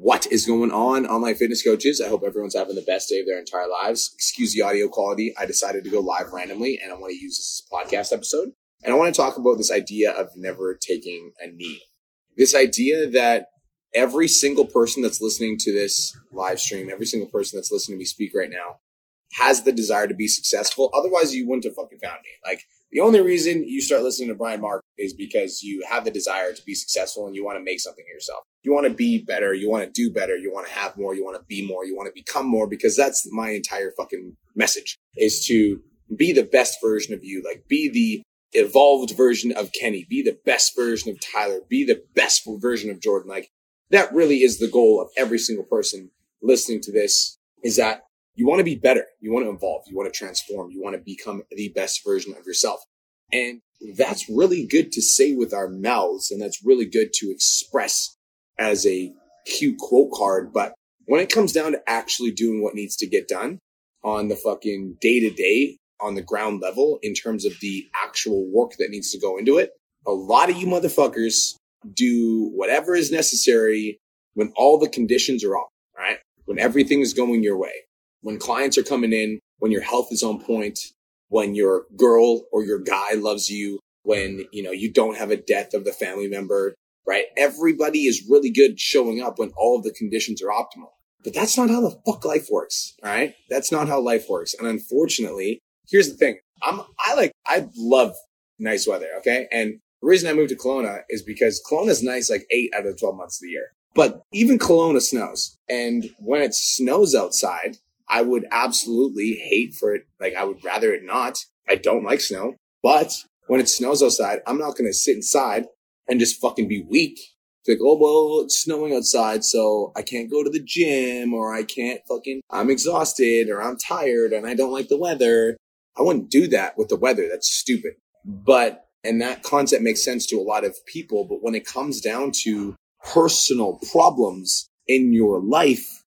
What is going on, online fitness coaches? I hope everyone's having the best day of their entire lives. Excuse the audio quality. I decided to go live randomly and I want to use this podcast episode. And I want to talk about this idea of never taking a knee. This idea that every single person that's listening to this live stream, every single person that's listening to me speak right now has the desire to be successful. Otherwise, you wouldn't have fucking found me. Like, the only reason you start listening to Brian Mark is because you have the desire to be successful and you want to make something of yourself. You want to be better. You want to do better. You want to have more. You want to be more. You want to become more because that's my entire fucking message is to be the best version of you. Like be the evolved version of Kenny. Be the best version of Tyler. Be the best version of Jordan. Like that really is the goal of every single person listening to this is that you want to be better. You want to evolve. You want to transform. You want to become the best version of yourself. And that's really good to say with our mouths. And that's really good to express as a cute quote card. But when it comes down to actually doing what needs to get done on the fucking day to day, on the ground level, in terms of the actual work that needs to go into it, a lot of you motherfuckers do whatever is necessary when all the conditions are up, right? When everything is going your way, when clients are coming in, when your health is on point, when your girl or your guy loves you, when, mm-hmm. you know, you don't have a death of the family member, right? Everybody is really good showing up when all of the conditions are optimal. But that's not how the fuck life works. All right. That's not how life works. And unfortunately, here's the thing. I'm, I like, I love nice weather. Okay. And the reason I moved to Kelowna is because Kelowna is nice like eight out of 12 months of the year. But even Kelowna snows. And when it snows outside, I would absolutely hate for it. Like I would rather it not. I don't like snow, but when it snows outside, I'm not going to sit inside and just fucking be weak. Like, oh, well, it's snowing outside, so I can't go to the gym or I can't fucking, I'm exhausted or I'm tired and I don't like the weather. I wouldn't do that with the weather. That's stupid. But, and that concept makes sense to a lot of people. But when it comes down to personal problems in your life,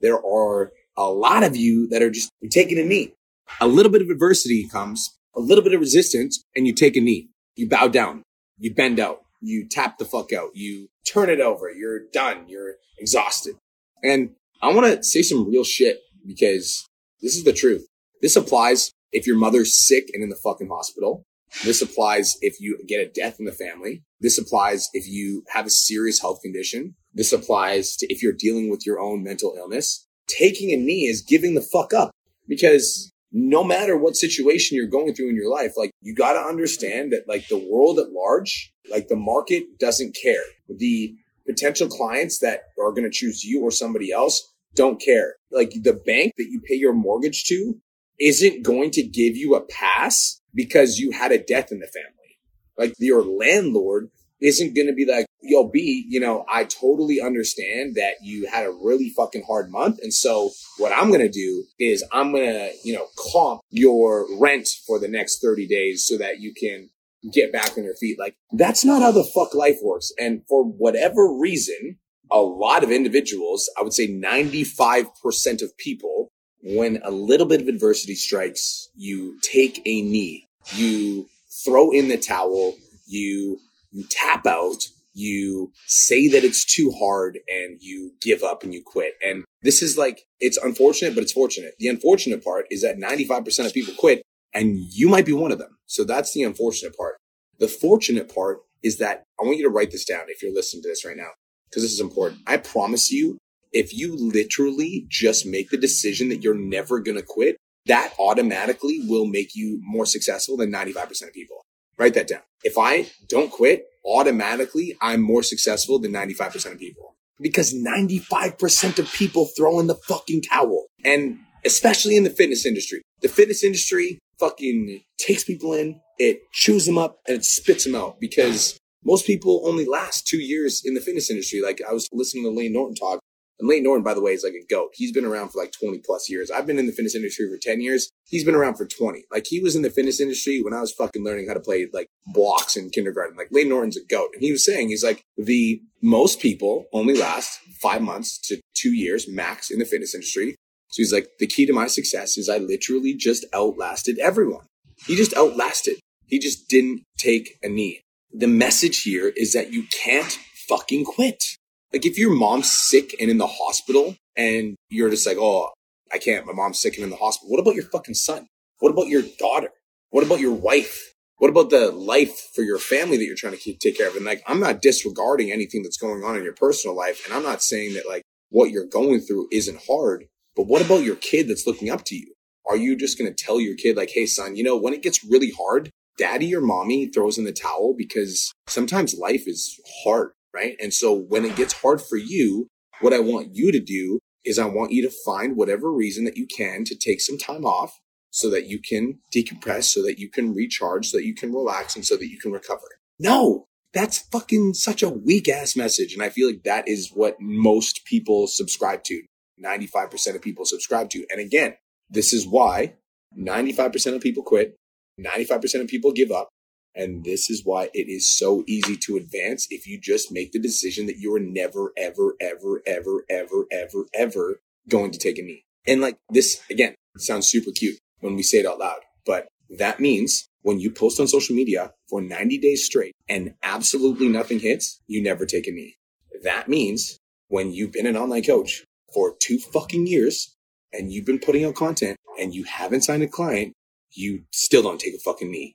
there are a lot of you that are just taking a knee. A little bit of adversity comes, a little bit of resistance, and you take a knee. You bow down, you bend out, you tap the fuck out, you turn it over, you're done, you're exhausted. And I want to say some real shit because this is the truth. This applies if your mother's sick and in the fucking hospital. This applies if you get a death in the family. This applies if you have a serious health condition. This applies to if you're dealing with your own mental illness. Taking a knee is giving the fuck up because no matter what situation you're going through in your life, like you got to understand that like the world at large, like the market doesn't care. The potential clients that are going to choose you or somebody else don't care. Like the bank that you pay your mortgage to isn't going to give you a pass because you had a death in the family. Like your landlord isn't going to be like, yo, B, you know, I totally understand that you had a really fucking hard month. And so what I'm going to do is I'm going to, you know, comp your rent for the next 30 days so that you can get back on your feet. Like that's not how the fuck life works. And for whatever reason, a lot of individuals, I would say 95% of people, when a little bit of adversity strikes, you take a knee, you throw in the towel, you you tap out, you say that it's too hard and you give up and you quit. And this is like, it's unfortunate, but it's fortunate. The unfortunate part is that 95% of people quit and you might be one of them. So that's the unfortunate part. The fortunate part is that I want you to write this down if you're listening to this right now, because this is important. I promise you, if you literally just make the decision that you're never going to quit, that automatically will make you more successful than 95% of people. Write that down. If I don't quit, automatically I'm more successful than 95% of people because 95% of people throw in the fucking towel. And especially in the fitness industry, the fitness industry fucking takes people in, it chews them up and it spits them out because most people only last two years in the fitness industry. Like I was listening to Layne Norton talk and Layne Norton, by the way, is like a goat. He's been around for like 20 plus years. I've been in the fitness industry for 10 years. He's been around for 20. Like he was in the fitness industry when I was fucking learning how to play like blocks in kindergarten. Like Layne Norton's a goat. And he was saying, he's like, the most people only last five months to two years max in the fitness industry. So he's like, the key to my success is I literally just outlasted everyone. He just outlasted. He just didn't take a knee. The message here is that you can't fucking quit. Like if your mom's sick and in the hospital and you're just like, oh, I can't, my mom's sick and in the hospital. What about your fucking son? What about your daughter? What about your wife? What about the life for your family that you're trying to keep, take care of? And like, I'm not disregarding anything that's going on in your personal life. And I'm not saying that like what you're going through isn't hard, but what about your kid that's looking up to you? Are you just going to tell your kid like, Hey son, you know, when it gets really hard, daddy or mommy throws in the towel because sometimes life is hard, right? And so when it gets hard for you, what I want you to do is I want you to find whatever reason that you can to take some time off so that you can decompress, so that you can recharge, so that you can relax and so that you can recover. No, that's fucking such a weak ass message. And I feel like that is what most people subscribe to. 95% of people subscribe to. And again, this is why 95% of people quit. 95% of people give up. And this is why it is so easy to advance if you just make the decision that you are never, ever, ever, ever, ever, ever, ever going to take a knee. And like this, again, sounds super cute when we say it out loud, but that means when you post on social media for 90 days straight and absolutely nothing hits, you never take a knee. That means when you've been an online coach for two fucking years and you've been putting out content and you haven't signed a client, you still don't take a fucking knee.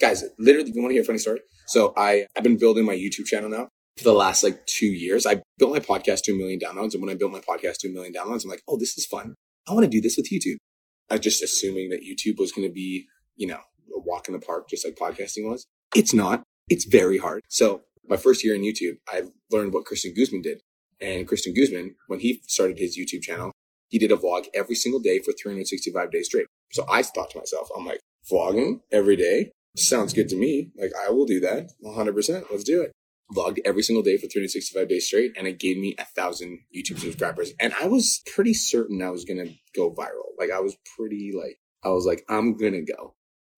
Guys, literally, you want to hear a funny story? So I, I've been building my YouTube channel now for the last like two years. I built my podcast to a million downloads. And when I built my podcast to a million downloads, I'm like, oh, this is fun. I want to do this with YouTube. I was just assuming that YouTube was going to be, you know, a walk in the park, just like podcasting was. It's not. It's very hard. So my first year in YouTube, I learned what Christian Guzman did. And Christian Guzman, when he started his YouTube channel, he did a vlog every single day for 365 days straight. So I thought to myself, I'm like, vlogging every day sounds good to me. Like I will do that 100%. Let's do it. Vlogged every single day for 365 days straight and it gave me a thousand YouTube subscribers. And I was pretty certain I was going to go viral. Like I was pretty like, I was like, I'm going to go.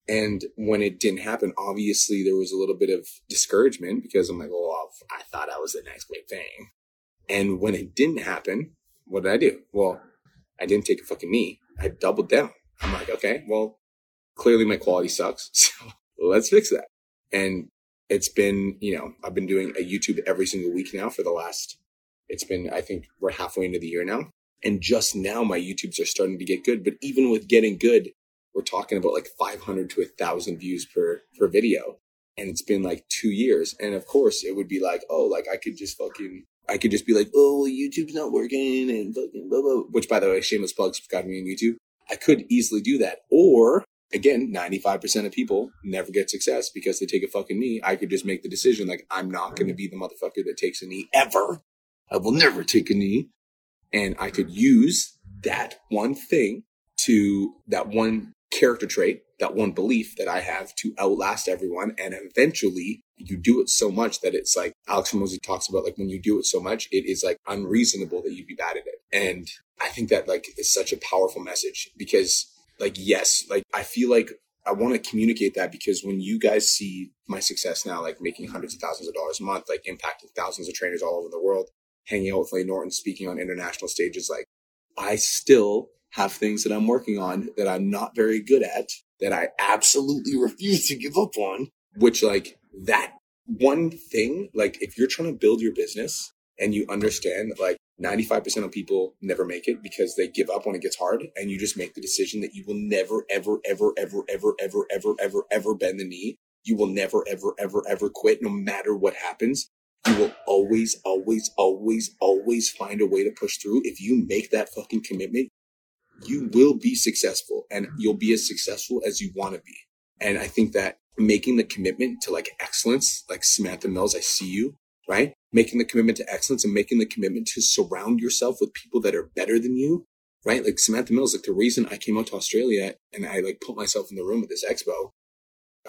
And when it didn't happen, obviously there was a little bit of discouragement because I'm like, well, I thought I was the next big thing. And when it didn't happen, what did I do? Well, I didn't take a fucking knee. I doubled down. I'm like, okay, well, clearly my quality sucks. So let's fix that. And it's been, you know, I've been doing a YouTube every single week now for the last, it's been, I think we're halfway into the year now. And just now my YouTubes are starting to get good. But even with getting good, we're talking about like 500 to a thousand views per, per video. And it's been like two years. And of course it would be like, oh, like I could just fucking, I could just be like, oh, YouTube's not working and fucking blah, blah, which by the way, shameless plug, subscribe to me on YouTube. I could easily do that. Or again, 95% of people never get success because they take a fucking knee. I could just make the decision like, I'm not going to be the motherfucker that takes a knee ever. I will never take a knee. And I could use that one thing to that one character trait, that one belief that I have to outlast everyone. And eventually you do it so much that it's like Alex Hormozi talks about, like when you do it so much, it is like unreasonable that you'd be bad at it. And I think that like is such a powerful message because like, yes, like I feel like I want to communicate that because when you guys see my success now, like making hundreds of thousands of dollars a month, like impacting thousands of trainers all over the world, hanging out with Layne Norton, speaking on international stages, like I still have things that I'm working on that I'm not very good at that I absolutely refuse to give up on, which like that one thing, like if you're trying to build your business and you understand like 95% of people never make it because they give up when it gets hard and you just make the decision that you will never, ever, ever, ever, ever, ever, ever, ever, ever bend the knee. You will never, ever, ever, ever quit no matter what happens. You will always, always, always, always find a way to push through. If you make that fucking commitment, you will be successful and you'll be as successful as you want to be. And I think that making the commitment to like excellence, like Samantha Mills, I see you, right? Making the commitment to excellence and making the commitment to surround yourself with people that are better than you, right? Like Samantha Mills, like the reason I came out to Australia and I like put myself in the room at this expo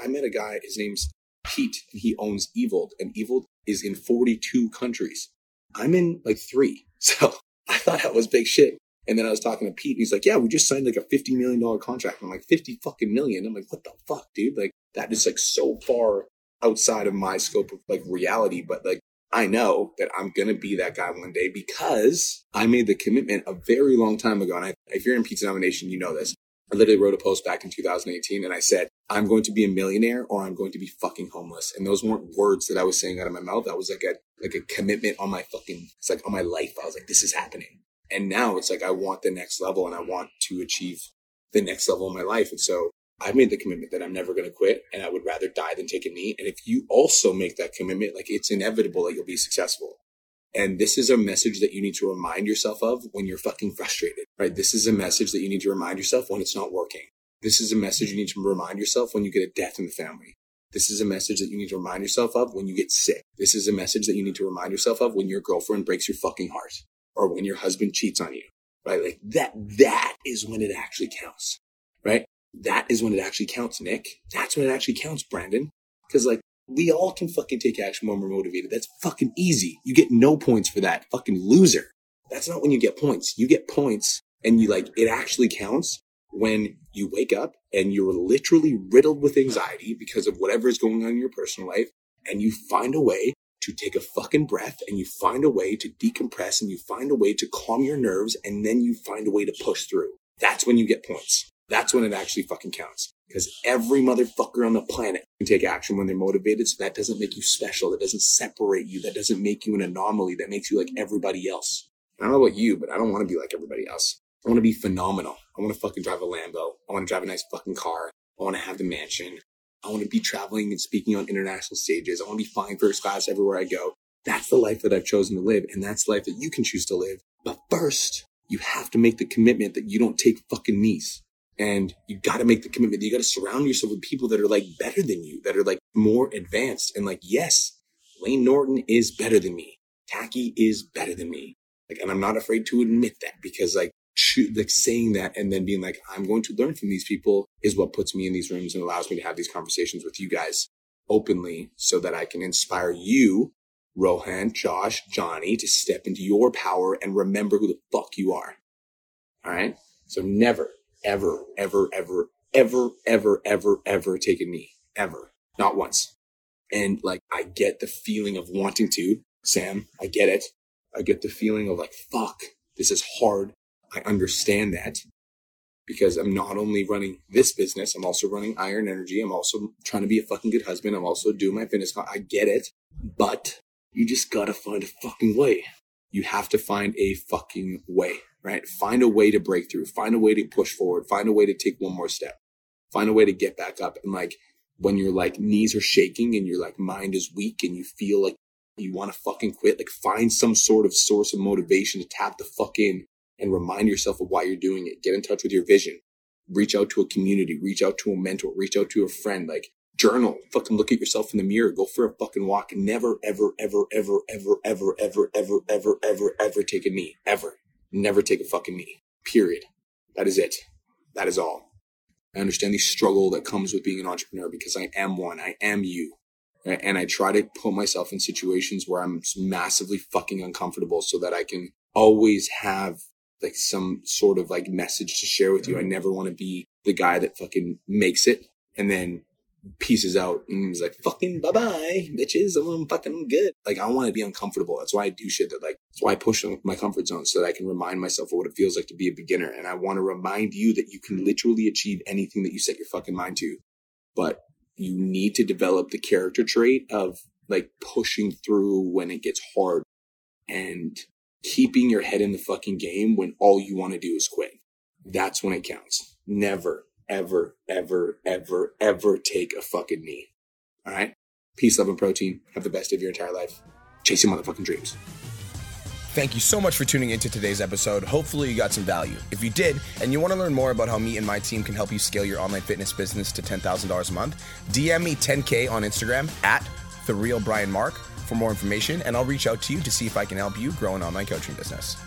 I met a guy, his name's Pete, and he owns Evolt, and Evolt is in 42 countries. I'm in like three. So I thought that was big shit. And then I was talking to Pete, and he's like, Yeah, we just signed like a $50 million contract. I'm like, 50 fucking million. I'm like, What the fuck, dude? Like, that is like so far outside of my scope of like reality. But like, I know that I'm going to be that guy one day because I made the commitment a very long time ago. And I, if you're in PT Domination, you know this. I literally wrote a post back in 2018 and I said, I'm going to be a millionaire or I'm going to be fucking homeless. And those weren't words that I was saying out of my mouth. That was like a, like a commitment on my fucking, it's like on my life. I was like, this is happening. And now it's like, I want the next level and I want to achieve the next level in my life. And so I've made the commitment that I'm never going to quit and I would rather die than take a knee. And if you also make that commitment, like it's inevitable that you'll be successful. And this is a message that you need to remind yourself of when you're fucking frustrated, right? This is a message that you need to remind yourself when it's not working. This is a message you need to remind yourself when you get a death in the family. This is a message that you need to remind yourself of when you get sick. This is a message that you need to remind yourself of when your girlfriend breaks your fucking heart or when your husband cheats on you, right? Like that, that is when it actually counts, right? That is when it actually counts, Nick. That's when it actually counts, Brandon. Cause like we all can fucking take action when we're motivated. That's fucking easy. You get no points for that. Fucking loser. That's not when you get points. You get points and you like, it actually counts when you wake up and you're literally riddled with anxiety because of whatever is going on in your personal life and you find a way to take a fucking breath and you find a way to decompress and you find a way to calm your nerves and then you find a way to push through. That's when you get points. That's when it actually fucking counts because every motherfucker on the planet can take action when they're motivated. So that doesn't make you special. That doesn't separate you. That doesn't make you an anomaly. That makes you like everybody else. I don't know about you, but I don't want to be like everybody else. I want to be phenomenal. I want to fucking drive a Lambo. I want to drive a nice fucking car. I want to have the mansion. I want to be traveling and speaking on international stages. I want to be flying first class everywhere I go. That's the life that I've chosen to live. And that's life that you can choose to live. But first, you have to make the commitment that you don't take fucking knees. And you got to make the commitment you got to surround yourself with people that are like better than you, that are like more advanced. And like, yes, Layne Norton is better than me. Taki is better than me. Like, and I'm not afraid to admit that because like, like saying that and then being like, I'm going to learn from these people is what puts me in these rooms and allows me to have these conversations with you guys openly so that I can inspire you, Rohan, Josh, Johnny to step into your power and remember who the fuck you are. All right. So never, ever, ever, ever, ever, ever, ever, ever take a knee. Ever. Not once. And like, I get the feeling of wanting to, Sam. I get it. I get the feeling of like, fuck, this is hard. I understand that because I'm not only running this business, I'm also running Iron Energy. I'm also trying to be a fucking good husband. I'm also doing my fitness. I get it, but you just gotta find a fucking way. You have to find a fucking way right? Find a way to break through, find a way to push forward, find a way to take one more step, find a way to get back up. And like when your like knees are shaking and your like mind is weak and you feel like you want to fucking quit, like find some sort of source of motivation to tap the fuck in and remind yourself of why you're doing it. Get in touch with your vision. Reach out to a community, reach out to a mentor, reach out to a friend, like journal, fucking look at yourself in the mirror, go for a fucking walk. Never, ever, ever, ever, ever, ever, ever, ever, ever, ever, ever take a knee. Ever never take a fucking knee. Period. That is it. That is all. I understand the struggle that comes with being an entrepreneur because I am one. I am you. And I try to put myself in situations where I'm massively fucking uncomfortable so that I can always have like some sort of like message to share with you. I mm-hmm. never want to be the guy that fucking makes it and then pieces out and he's like, fucking bye bye, bitches. I'm fucking good. Like, I want to be uncomfortable. That's why I do shit that, like, that's why I push my comfort zone so that I can remind myself of what it feels like to be a beginner. And I want to remind you that you can literally achieve anything that you set your fucking mind to. But you need to develop the character trait of like pushing through when it gets hard and keeping your head in the fucking game when all you want to do is quit. That's when it counts. Never, ever, ever, ever, ever take a fucking knee. All right? Peace, love, and protein. Have the best of your entire life. Chase your motherfucking dreams. Thank you so much for tuning into today's episode. Hopefully, you got some value. If you did, and you want to learn more about how me and my team can help you scale your online fitness business to $10,000 a month, DM me 10K on Instagram at the real Brian Mark for more information, and I'll reach out to you to see if I can help you grow an online coaching business.